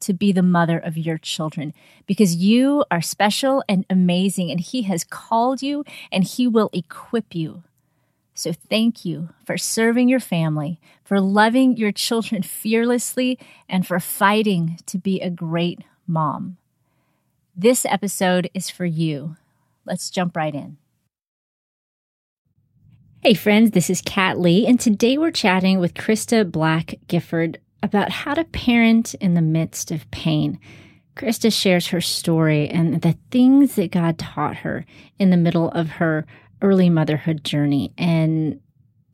to be the mother of your children because you are special and amazing, and He has called you and He will equip you. So, thank you for serving your family, for loving your children fearlessly, and for fighting to be a great mom. This episode is for you. Let's jump right in. Hey, friends, this is Kat Lee, and today we're chatting with Christa Black Gifford about how to parent in the midst of pain. Christa shares her story and the things that God taught her in the middle of her early motherhood journey. And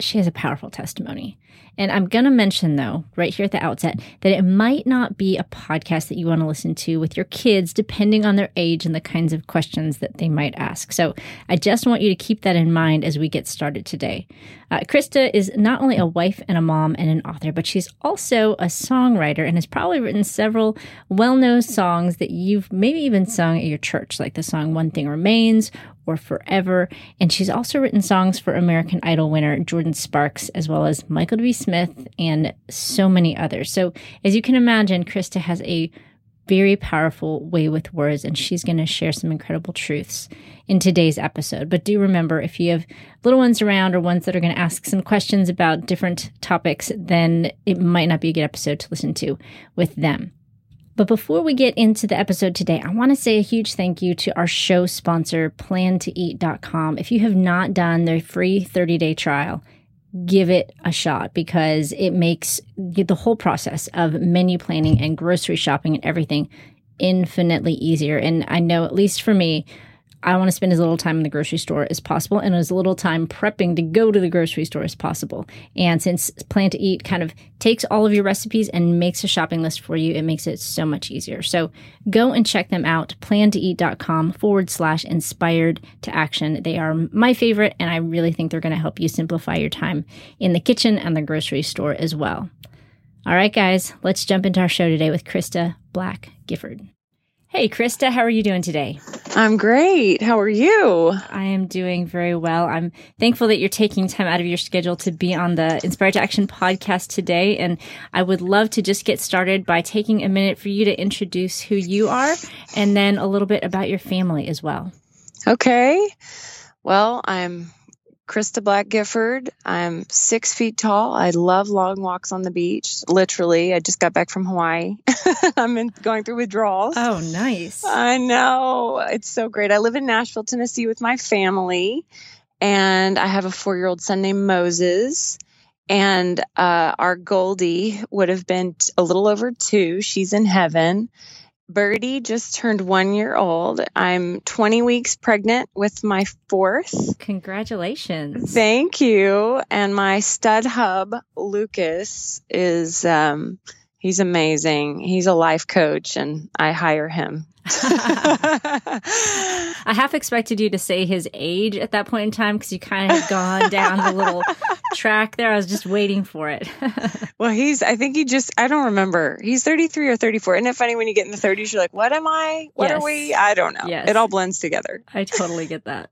she has a powerful testimony. And I'm going to mention, though, right here at the outset, that it might not be a podcast that you want to listen to with your kids, depending on their age and the kinds of questions that they might ask. So I just want you to keep that in mind as we get started today. Uh, Christa is not only a wife and a mom and an author, but she's also a songwriter and has probably written several well known songs that you've maybe even sung at your church, like the song One Thing Remains or Forever. And she's also written songs for American Idol winner Jordin Sparks, as well as Michael W. Smith and so many others. So, as you can imagine, Christa has a very powerful way with words, and she's going to share some incredible truths in today's episode. But do remember if you have little ones around or ones that are going to ask some questions about different topics, then it might not be a good episode to listen to with them. But before we get into the episode today, I want to say a huge thank you to our show sponsor, plantoeat.com. If you have not done their free 30 day trial, give it a shot because it makes the whole process of menu planning and grocery shopping and everything infinitely easier. And I know, at least for me, I want to spend as little time in the grocery store as possible and as little time prepping to go to the grocery store as possible. And since Plan to Eat kind of takes all of your recipes and makes a shopping list for you, it makes it so much easier. So go and check them out, plantoeat.com forward slash inspired to action. They are my favorite, and I really think they're going to help you simplify your time in the kitchen and the grocery store as well. All right, guys, let's jump into our show today with Christa Black Gifford. Hey, Christa, how are you doing today? I'm great. How are you? I am doing very well. I'm thankful that you're taking time out of your schedule to be on the Inspired to Action podcast today. And I would love to just get started by taking a minute for you to introduce who you are and then a little bit about your family as well. Okay. Well, I'm Christa Black Gifford. I'm six feet tall. I love long walks on the beach. Literally, I just got back from Hawaii. I'm in, going through withdrawals. Oh, nice. I know. It's so great. I live in Nashville, Tennessee with my family, and I have a four year old son named Moses. And uh, our Goldie would have been a little over two. She's in heaven. Birdie just turned one year old. I'm 20 weeks pregnant with my fourth. Congratulations. Thank you. And my stud hub, Lucas, is um, he's amazing. He's a life coach, and I hire him. I half expected you to say his age at that point in time because you kind of had gone down the little track there. I was just waiting for it. well, he's, I think he just, I don't remember. He's 33 or 34. Isn't it funny when you get in the 30s, you're like, what am I? What yes. are we? I don't know. Yes. It all blends together. I totally get that.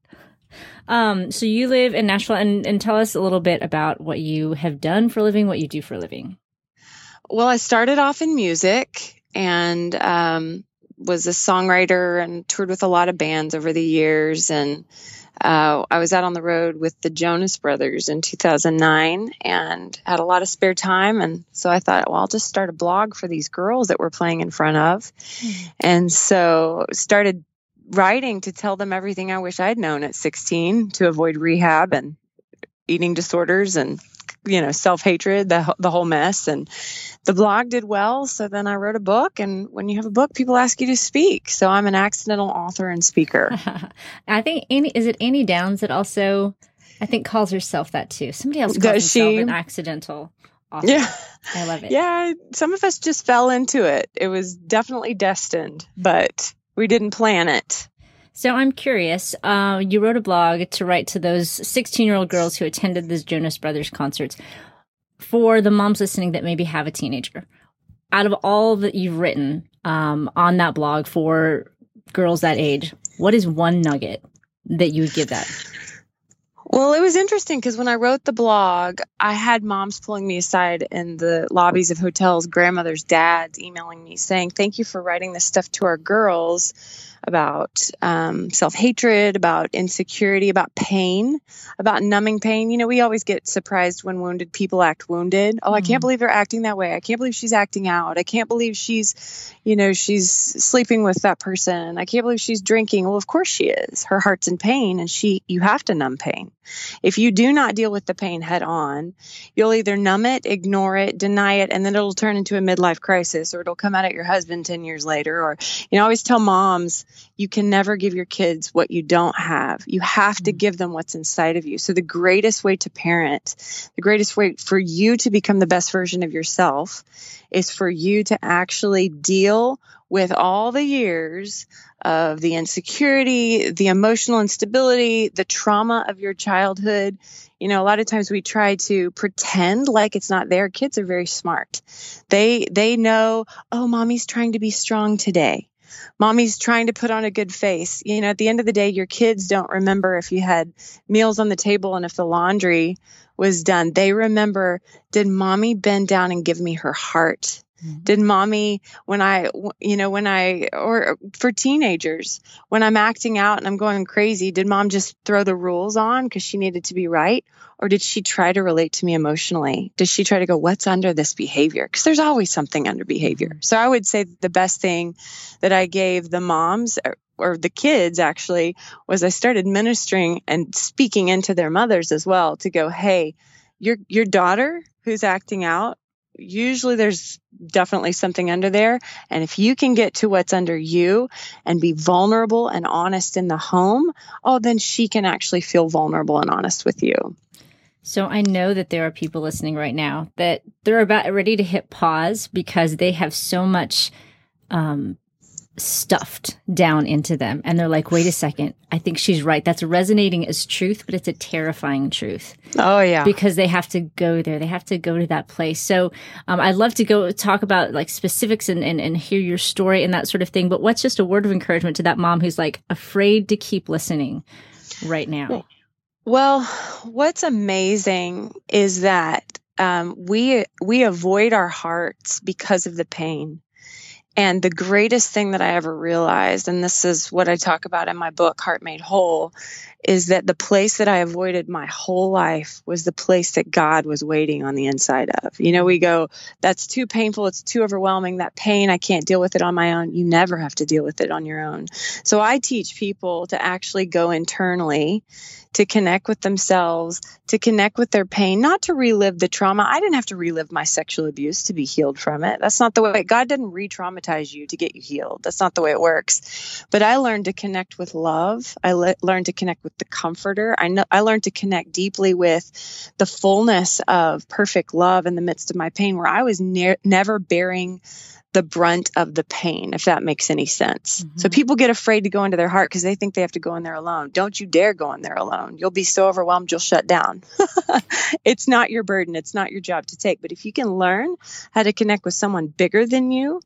Um, so you live in Nashville and, and tell us a little bit about what you have done for a living, what you do for a living. Well, I started off in music and um, was a songwriter and toured with a lot of bands over the years. And uh, I was out on the road with the Jonas Brothers in 2009 and had a lot of spare time. And so I thought, well, I'll just start a blog for these girls that we're playing in front of. Mm-hmm. And so started writing to tell them everything I wish I'd known at 16 to avoid rehab and eating disorders and you know self-hatred the, the whole mess. And the blog did well so then i wrote a book. And when you have a book people ask you to speak. So i'm an accidental author and speaker. I think Annie, is it annie downs that also i think calls herself that too. Somebody else calls Does she? an accidental author. yeah. I love it. Yeah some of us just fell into it. It was definitely destined but We didn't plan it. So I'm curious. Uh, you wrote a blog to write to those 16 year old girls who attended the Jonas Brothers concerts. For the moms listening that maybe have a teenager, out of all that you've written um, on that blog for girls that age, what is one nugget that you would give that? Well, it was interesting because when I wrote the blog, I had moms pulling me aside in the lobbies of hotels, grandmothers, dads emailing me saying, Thank you for writing this stuff to our girls about um, self hatred, about insecurity, about pain, about numbing pain. You know, we always get surprised when wounded people act wounded. Oh, mm-hmm. I can't mm-hmm. believe they're acting that way. I can't believe she's acting out. I can't believe she's, you know, she's sleeping with that person. I can't believe she's drinking. Well, of course she is. Her heart's in pain, and she, you have to numb pain. If you do not deal with the pain head on, you'll either numb it, ignore it, deny it, and then it'll turn into a midlife crisis, or it'll come out at your husband 10 years later. Or, you know, I always tell moms, you can never give your kids what you don't have. You have to mm. give them what's inside of you. So, the greatest way to parent, the greatest way for you to become the best version of yourself is for you to actually deal with all the years of the insecurity, the emotional instability, the trauma of your childhood. You know, a lot of times we try to pretend like it's not there. Kids are very smart. They they know, oh, mommy's trying to be strong today mommy's trying to put on a good face. You know, at the end of the day, your kids don't remember if you had meals on the table and if the laundry was done. They remember, did mommy bend down and give me her heart? Mm-hmm. Did mommy, when I, you know, when I, or for teenagers, when I'm acting out and I'm going crazy, did mom just throw the rules on because she needed to be right? Or did she try to relate to me emotionally? Does she try to go, what's under this behavior? Because there's always something under behavior. Mm-hmm. So I would say the best thing that I gave the moms or, or the kids actually was I started ministering and speaking into their mothers as well to go, hey, your your daughter who's acting out usually there's definitely something under there. And if you can get to what's under you and be vulnerable and honest in the home, oh, then she can actually feel vulnerable and honest with you. So I know that there are people listening right now that they're about ready to hit pause because they have so much um, stuffed down into them. And they're like, wait a second, I think she's right. That's resonating as truth, but it's a terrifying truth. Oh, yeah. Because they have to go there. They have to go to that place. So um, I'd love to go talk about like specifics and, and, and hear your story and that sort of thing. But what's just a word of encouragement to that mom who's like afraid to keep listening right now? Well, what's amazing is that um, we we avoid our hearts because of the pain. And the greatest thing that I ever realized, and this is what I talk about in my book, Heart Made Whole, is that the place that I avoided my whole life was the place that God was waiting on the inside of. You know, we go, that's too painful, it's too overwhelming, that pain, I can't deal with it on my own. You never have to deal with it on your own. So I teach people to actually go internally to connect with themselves, to connect with their pain, not to relive the trauma. I didn't have to relive my sexual abuse to be healed from it. That's not the way God didn't re traumatize you to get you healed. That's not the way it works. But I learned to connect with love. I le- learned to connect with the comforter. I know I learned to connect deeply with the fullness of perfect love in the midst of my pain where I was ne- never bearing the brunt of the pain, if that makes any sense. Mm-hmm. So people get afraid to go into their heart because they think they have to go in there alone. Don't you dare go in there alone. You'll be so overwhelmed, you'll shut down. it's not your burden, it's not your job to take. But if you can learn how to connect with someone bigger than you,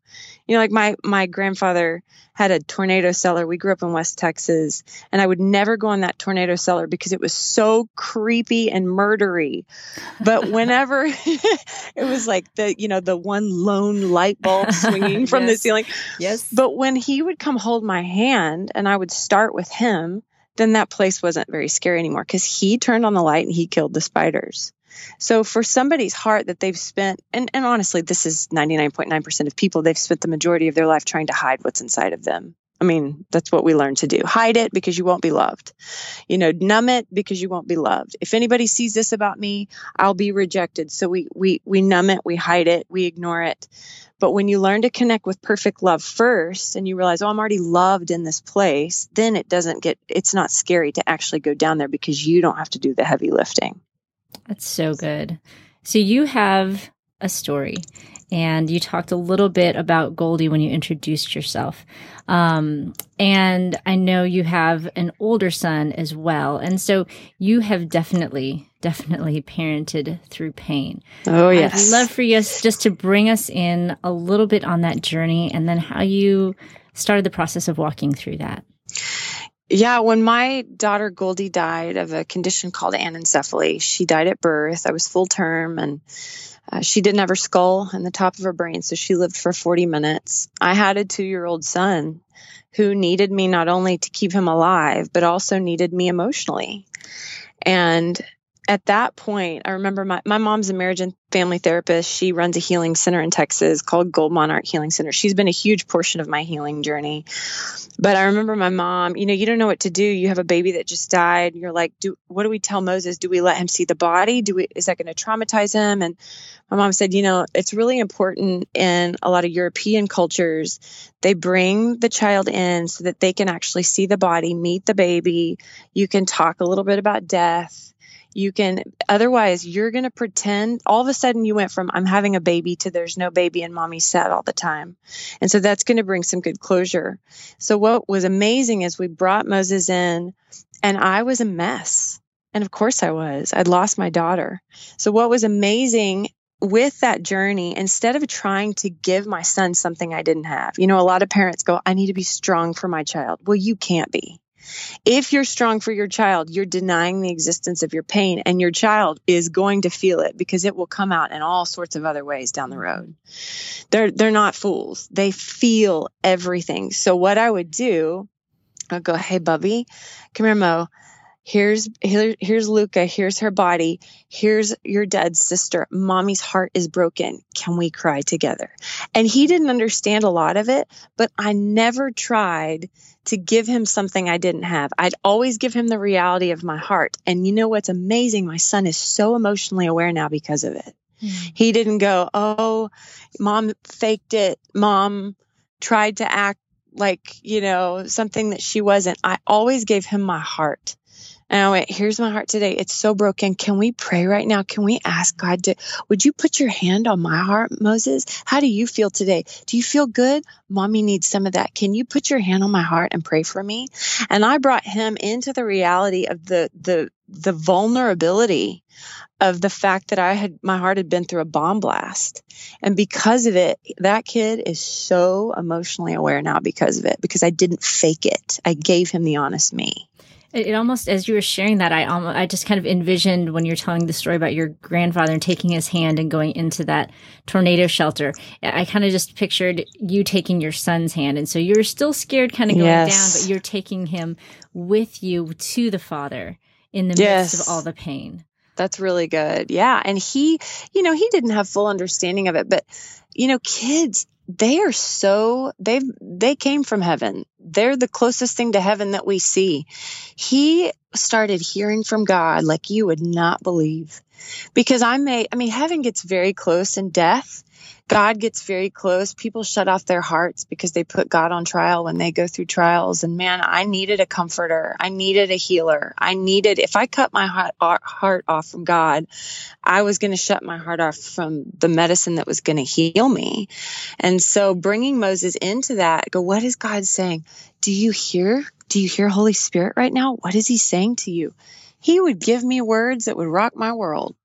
you know, like my my grandfather had a tornado cellar. We grew up in West Texas, and I would never go in that tornado cellar because it was so creepy and murdery. But whenever it was like the, you know, the one lone light bulb swinging from yes. the ceiling. Yes. But when he would come hold my hand and I would start with him, then that place wasn't very scary anymore because he turned on the light and he killed the spiders. So for somebody's heart that they've spent, and, and honestly, this is 99.9% of people, they've spent the majority of their life trying to hide what's inside of them. I mean, that's what we learn to do. Hide it because you won't be loved. You know, numb it because you won't be loved. If anybody sees this about me, I'll be rejected. So we we we numb it, we hide it, we ignore it. But when you learn to connect with perfect love first and you realize, "Oh, I'm already loved in this place," then it doesn't get it's not scary to actually go down there because you don't have to do the heavy lifting. That's so good. So you have a story and you talked a little bit about Goldie when you introduced yourself. Um, and I know you have an older son as well. And so you have definitely, definitely parented through pain. Oh, yes. I'd love for you just to bring us in a little bit on that journey and then how you started the process of walking through that. Yeah, when my daughter Goldie died of a condition called anencephaly, she died at birth. I was full term and uh, she didn't have her skull in the top of her brain, so she lived for 40 minutes. I had a two year old son who needed me not only to keep him alive, but also needed me emotionally. And at that point, I remember my, my mom's a marriage and family therapist. She runs a healing center in Texas called Gold Monarch Healing Center. She's been a huge portion of my healing journey. But I remember my mom, you know, you don't know what to do. You have a baby that just died. You're like, do what do we tell Moses? Do we let him see the body? Do we is that going to traumatize him? And my mom said, you know, it's really important in a lot of European cultures. They bring the child in so that they can actually see the body, meet the baby. You can talk a little bit about death you can otherwise you're going to pretend all of a sudden you went from i'm having a baby to there's no baby and mommy's sad all the time. And so that's going to bring some good closure. So what was amazing is we brought moses in and i was a mess. And of course i was. I'd lost my daughter. So what was amazing with that journey, instead of trying to give my son something I didn't have, you know, a lot of parents go, I need to be strong for my child. Well, you can't be. If you're strong for your child, you're denying the existence of your pain, and your child is going to feel it because it will come out in all sorts of other ways down the mm-hmm. road. They're they're not fools. They feel everything. So what I would do, I'd go, "Hey, Bubby, come here, Mo." here's here, here's Luca, here's her body, here's your dead sister. Mommy's heart is broken. Can we cry together? And he didn't understand a lot of it, but I never tried to give him something I didn't have. I'd always give him the reality of my heart. And you know what's amazing? My son is so emotionally aware now because of it. Mm. He didn't go, "Oh, mom faked it. Mom tried to act like, you know, something that she wasn't." I always gave him my heart. And I went, here's my heart today. It's so broken. Can we pray right now? Can we ask God to, would you put your hand on my heart, Moses? How do you feel today? Do you feel good? Mommy needs some of that. Can you put your hand on my heart and pray for me? And I brought him into the reality of the, the, the vulnerability of the fact that I had, my heart had been through a bomb blast. And because of it, that kid is so emotionally aware now because of it, because I didn't fake it. I gave him the honest me. It, it, almost, as you were sharing that, I almost, I just kind of envisioned when you're telling the story about your grandfather and taking his hand and going into that tornado shelter. I kind of just pictured you taking your son's hand, and so you're still scared, kind of going yes. down, but you're taking him with you to the Father in the yes. midst of all the pain. That's really good. Yeah, and he, you know, he didn't have full understanding of it, but you know, kids they are so they've they came from heaven. They're the closest thing to heaven that we see. He started hearing from god like you would not believe. Because i may i mean heaven gets very close in death God gets very close. People shut off their hearts because they put God on trial when they go through trials. And man, I needed a comforter. I needed a healer. I needed, if I cut my heart off from God, I was going to shut my heart off from the medicine that was going to heal me. And so bringing Moses into that, go, what is God saying? Do you hear? Do you hear Holy Spirit right now? What is he saying to you? He would give me words that would rock my world.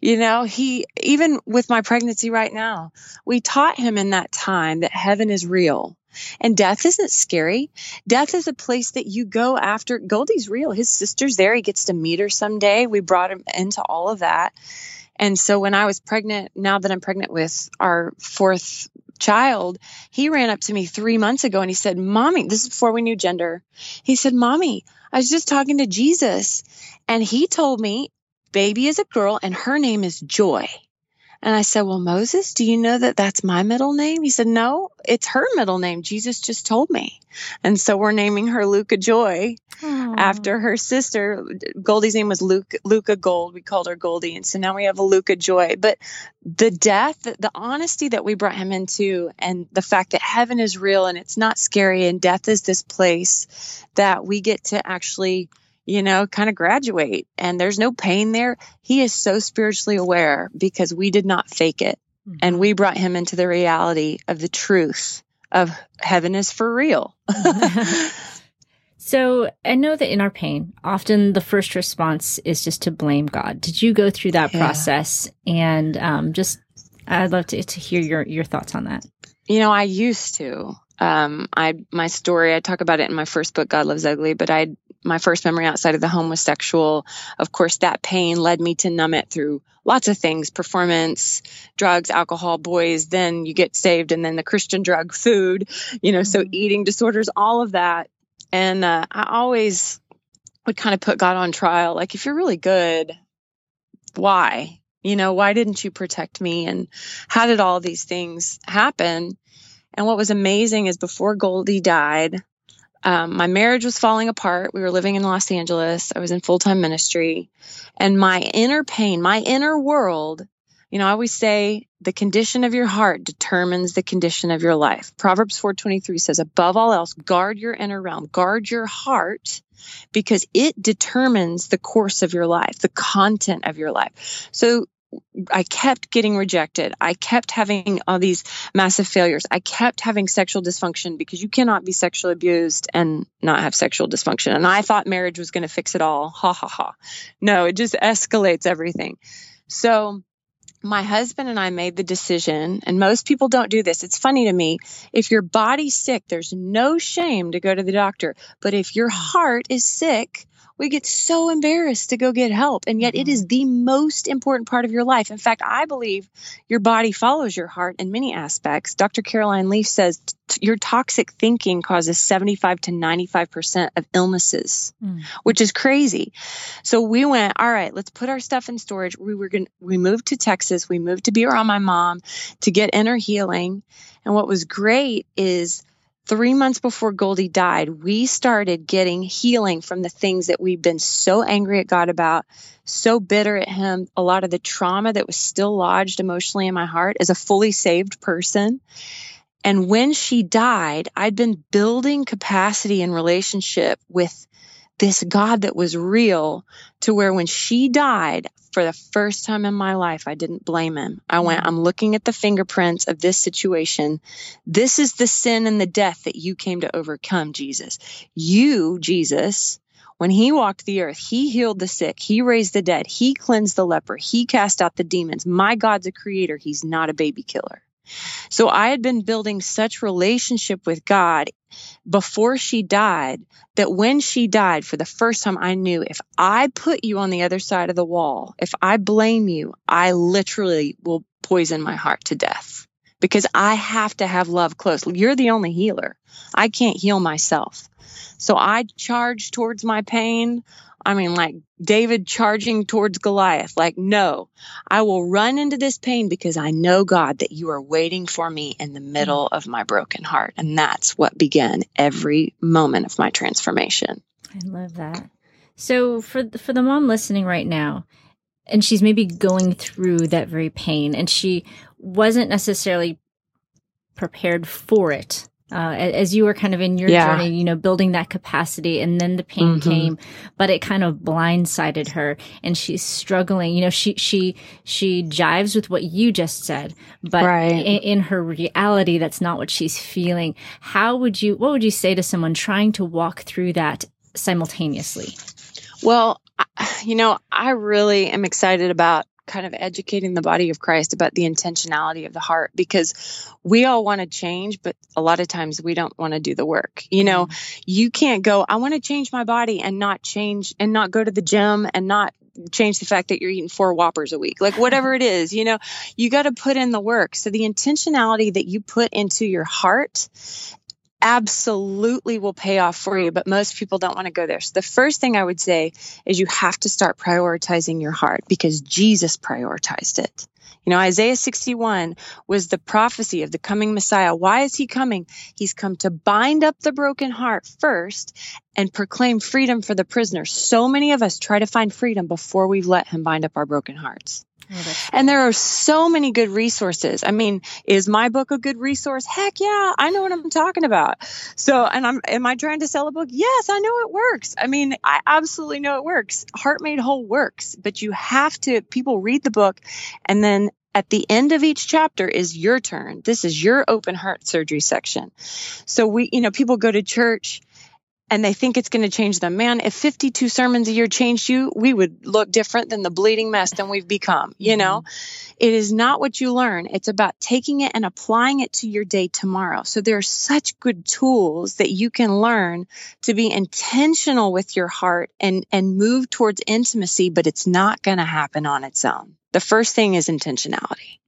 You know, he, even with my pregnancy right now, we taught him in that time that heaven is real and death isn't scary. Death is a place that you go after. Goldie's real. His sister's there. He gets to meet her someday. We brought him into all of that. And so when I was pregnant, now that I'm pregnant with our fourth child, he ran up to me three months ago and he said, Mommy, this is before we knew gender. He said, Mommy, I was just talking to Jesus and he told me baby is a girl and her name is Joy. And I said, Well, Moses, do you know that that's my middle name? He said, No, it's her middle name. Jesus just told me. And so we're naming her Luca Joy Aww. after her sister. Goldie's name was Luca, Luca Gold. We called her Goldie. And so now we have a Luca Joy. But the death, the honesty that we brought him into, and the fact that heaven is real and it's not scary, and death is this place that we get to actually you know, kind of graduate and there's no pain there. He is so spiritually aware because we did not fake it. Mm-hmm. And we brought him into the reality of the truth of heaven is for real. so I know that in our pain, often the first response is just to blame God. Did you go through that yeah. process? And um, just, I'd love to, to hear your, your thoughts on that. You know, I used to. Um, I my story. I talk about it in my first book, God Loves Ugly. But I my first memory outside of the home was sexual. Of course, that pain led me to numb it through lots of things: performance, drugs, alcohol, boys. Then you get saved, and then the Christian drug, food. You know, mm-hmm. so eating disorders, all of that. And uh, I always would kind of put God on trial. Like, if you're really good, why? You know, why didn't you protect me? And how did all these things happen? And what was amazing is before Goldie died, um, my marriage was falling apart. We were living in Los Angeles. I was in full time ministry. And my inner pain, my inner world, you know, I always say the condition of your heart determines the condition of your life. Proverbs 4:23 says above all else guard your inner realm, guard your heart because it determines the course of your life, the content of your life. So I kept getting rejected. I kept having all these massive failures. I kept having sexual dysfunction because you cannot be sexually abused and not have sexual dysfunction. And I thought marriage was going to fix it all. Ha ha ha. No, it just escalates everything. So my husband and I made the decision, and most people don't do this. It's funny to me. If your body's sick, there's no shame to go to the doctor. But if your heart is sick, we get so embarrassed to go get help. And yet, mm-hmm. it is the most important part of your life. In fact, I believe your body follows your heart in many aspects. Dr. Caroline Leaf says t- your toxic thinking causes 75 to 95% of illnesses, mm. which is crazy. So we went, all right, let's put our stuff in storage. We were going we moved to Texas. We moved to be around my mom to get inner healing. And what was great is three months before Goldie died, we started getting healing from the things that we've been so angry at God about, so bitter at Him, a lot of the trauma that was still lodged emotionally in my heart as a fully saved person. And when she died, I'd been building capacity and relationship with this God that was real to where when she died, for the first time in my life, I didn't blame him. I went, mm-hmm. I'm looking at the fingerprints of this situation. This is the sin and the death that you came to overcome, Jesus. You, Jesus, when he walked the earth, he healed the sick, he raised the dead, he cleansed the leper, he cast out the demons. My God's a creator, he's not a baby killer. So I had been building such relationship with God before she died that when she died for the first time I knew if I put you on the other side of the wall, if I blame you, I literally will poison my heart to death because I have to have love close. You're the only healer. I can't heal myself. So I charge towards my pain. I mean, like David charging towards Goliath, like, no, I will run into this pain because I know, God, that you are waiting for me in the middle of my broken heart. And that's what began every moment of my transformation. I love that. So for for the mom listening right now, and she's maybe going through that very pain and she wasn't necessarily prepared for it uh, as you were kind of in your yeah. journey, you know, building that capacity and then the pain mm-hmm. came, but it kind of blindsided her and she's struggling. You know, she, she, she jives with what you just said, but right. in, in her reality, that's not what she's feeling. How would you, what would you say to someone trying to walk through that simultaneously? Well, you know, I really am excited about kind of educating the body of Christ about the intentionality of the heart because we all want to change, but a lot of times we don't want to do the work. You know, mm-hmm. you can't go, I want to change my body and not change and not go to the gym and not change the fact that you're eating four whoppers a week like whatever it is you know you got to put in the work so the intentionality that you put into your heart absolutely will pay off for you, but most people don't want to go there. So the first thing I would say is you have to start prioritizing your heart because Jesus prioritized it. You know, Isaiah 61 was the prophecy of the coming Messiah. Why is he coming? He's come to bind up the broken heart first and proclaim freedom for the prisoner. So many of us try to find freedom before we've let him bind up our broken hearts. And there are so many good resources. I mean, is my book a good resource? Heck yeah, I know what I'm talking about. So, and I'm, am I trying to sell a book? Yes, I know it works. I mean, I absolutely know it works. Heart Made Whole works, but you have to, people read the book and then at the end of each chapter is your turn. This is your open heart surgery section. So we, you know, people go to church and they think it's going to change them. Man, if 52 sermons a year changed you, we would look different than the bleeding mess than we've become. You mm-hmm. know, it is not what you learn. It's about taking it and applying it to your day tomorrow. So there are such good tools that you can learn to be intentional with your heart and, and move towards intimacy, but it's not going to happen on its own. The first thing is intentionality.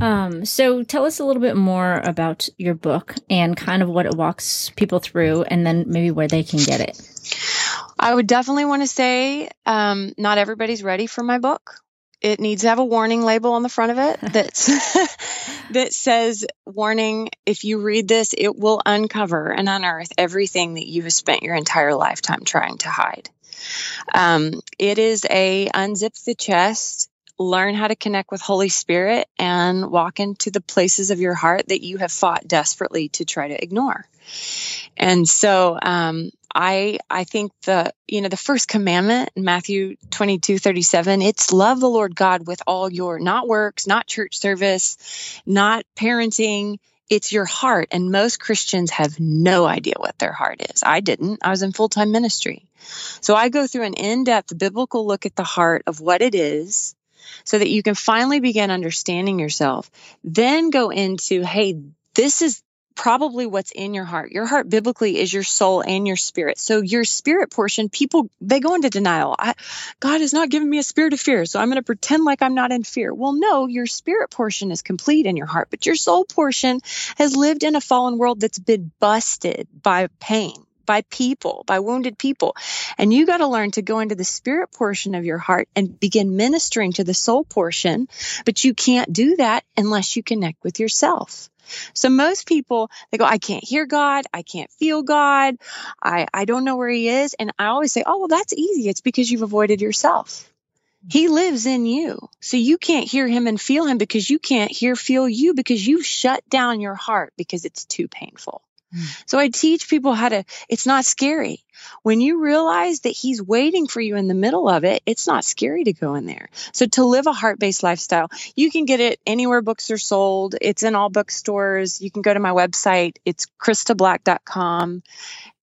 Um, so tell us a little bit more about your book and kind of what it walks people through and then maybe where they can get it. I would definitely want to say um, not everybody's ready for my book. It needs to have a warning label on the front of it that's that says warning if you read this it will uncover and unearth everything that you have spent your entire lifetime trying to hide. Um, it is a unzip the chest learn how to connect with Holy Spirit and walk into the places of your heart that you have fought desperately to try to ignore. And so, um, I I think the you know the first commandment in Matthew 22 37 it's love the Lord God with all your not works not church service not parenting. It's your heart. And most Christians have no idea what their heart is. I didn't. I was in full-time ministry. So I go through an in-depth biblical look at the heart of what it is so that you can finally begin understanding yourself. Then go into, hey, this is probably what's in your heart. Your heart biblically is your soul and your spirit. So your spirit portion, people they go into denial. I, God has not given me a spirit of fear, so I'm going to pretend like I'm not in fear. Well, no, your spirit portion is complete in your heart, but your soul portion has lived in a fallen world that's been busted by pain by people, by wounded people. And you got to learn to go into the spirit portion of your heart and begin ministering to the soul portion. But you can't do that unless you connect with yourself. So most people, they go, I can't hear God. I can't feel God. I, I don't know where he is. And I always say, oh, well, that's easy. It's because you've avoided yourself. He lives in you. So you can't hear him and feel him because you can't hear, feel you because you've shut down your heart because it's too painful. So I teach people how to, it's not scary. When you realize that he's waiting for you in the middle of it, it's not scary to go in there. So to live a heart based lifestyle, you can get it anywhere books are sold. It's in all bookstores. You can go to my website. It's christablack.com.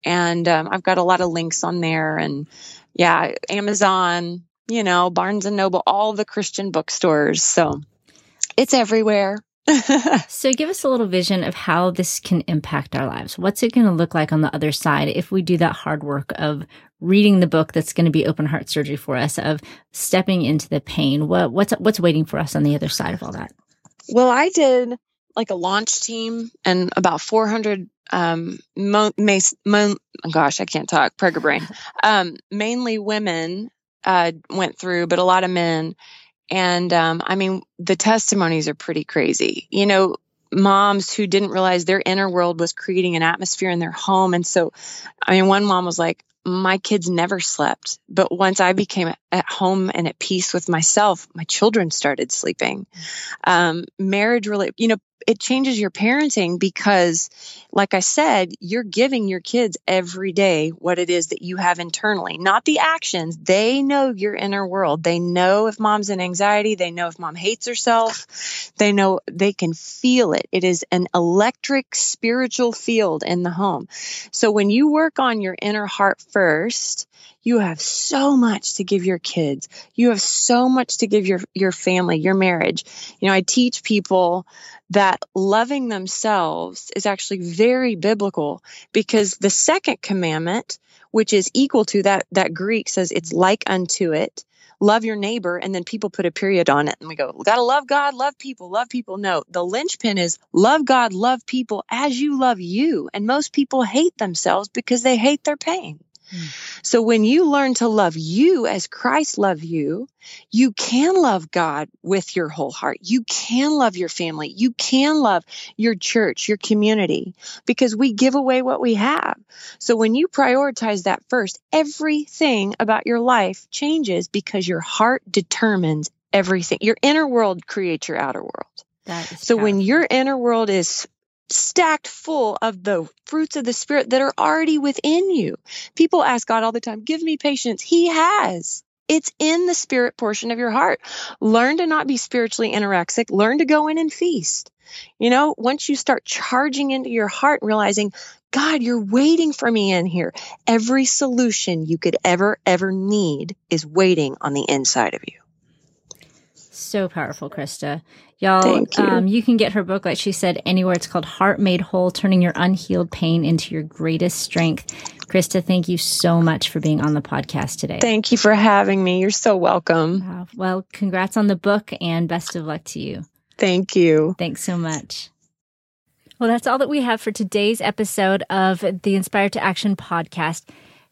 And um, I've got a lot of links on there. And yeah, Amazon, you know, Barnes and Noble, all the Christian bookstores. So it's everywhere. so give us a little vision of how this can impact our lives. What's it going to look like on the other side if we do that hard work of reading the book that's going to be open heart surgery for us, of stepping into the pain? What, what's what's waiting for us on the other side of all that? Well, I did like a launch team and about 400 um mo- mo- gosh i can't talk pregger brain um mainly women uh went through but a lot of men and um, I mean, the testimonies are pretty crazy. You know, moms who didn't realize their inner world was creating an atmosphere in their home. And so, I mean, one mom was like, my kids never slept. But once I became at home and at peace with myself, my children started sleeping. Um, marriage really, you know, it changes your parenting because, like I said, you're giving your kids every day what it is that you have internally, not the actions. They know your inner world. They know if mom's in anxiety. They know if mom hates herself. They know they can feel it. It is an electric spiritual field in the home. So when you work on your inner heart first, you have so much to give your kids. You have so much to give your, your family, your marriage. You know, I teach people that loving themselves is actually very biblical because the second commandment, which is equal to that, that Greek says it's like unto it. Love your neighbor, and then people put a period on it, and we go, gotta love God, love people, love people. No, the linchpin is love God, love people as you love you. And most people hate themselves because they hate their pain. Mm. So when you learn to love you as Christ loved you, you can love God with your whole heart. You can love your family. You can love your church, your community, because we give away what we have. So when you prioritize that first, everything about your life changes because your heart determines everything. Your inner world creates your outer world. so when your inner world is stacked full of the fruits of the spirit that are already within you. People ask God all the time, give me patience. He has. It's in the spirit portion of your heart. Learn to not be spiritually anorexic. Learn to go in and feast. You know, once you start charging into your heart and realizing, God, you're waiting for me in here. Every solution you could ever, ever need is waiting on the inside of you. So powerful, Christa. Y'all, you. Um, you can get her book, like she said, anywhere. It's called Heart Made Whole Turning Your Unhealed Pain into Your Greatest Strength. Christa, thank you so much for being on the podcast today. Thank you for having me. You're so welcome. Wow. Well, congrats on the book and best of luck to you. Thank you. Thanks so much. Well, that's all that we have for today's episode of the Inspired to Action podcast.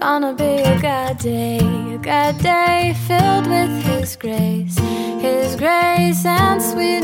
gonna be a good day, a good day filled with His grace, His grace and sweet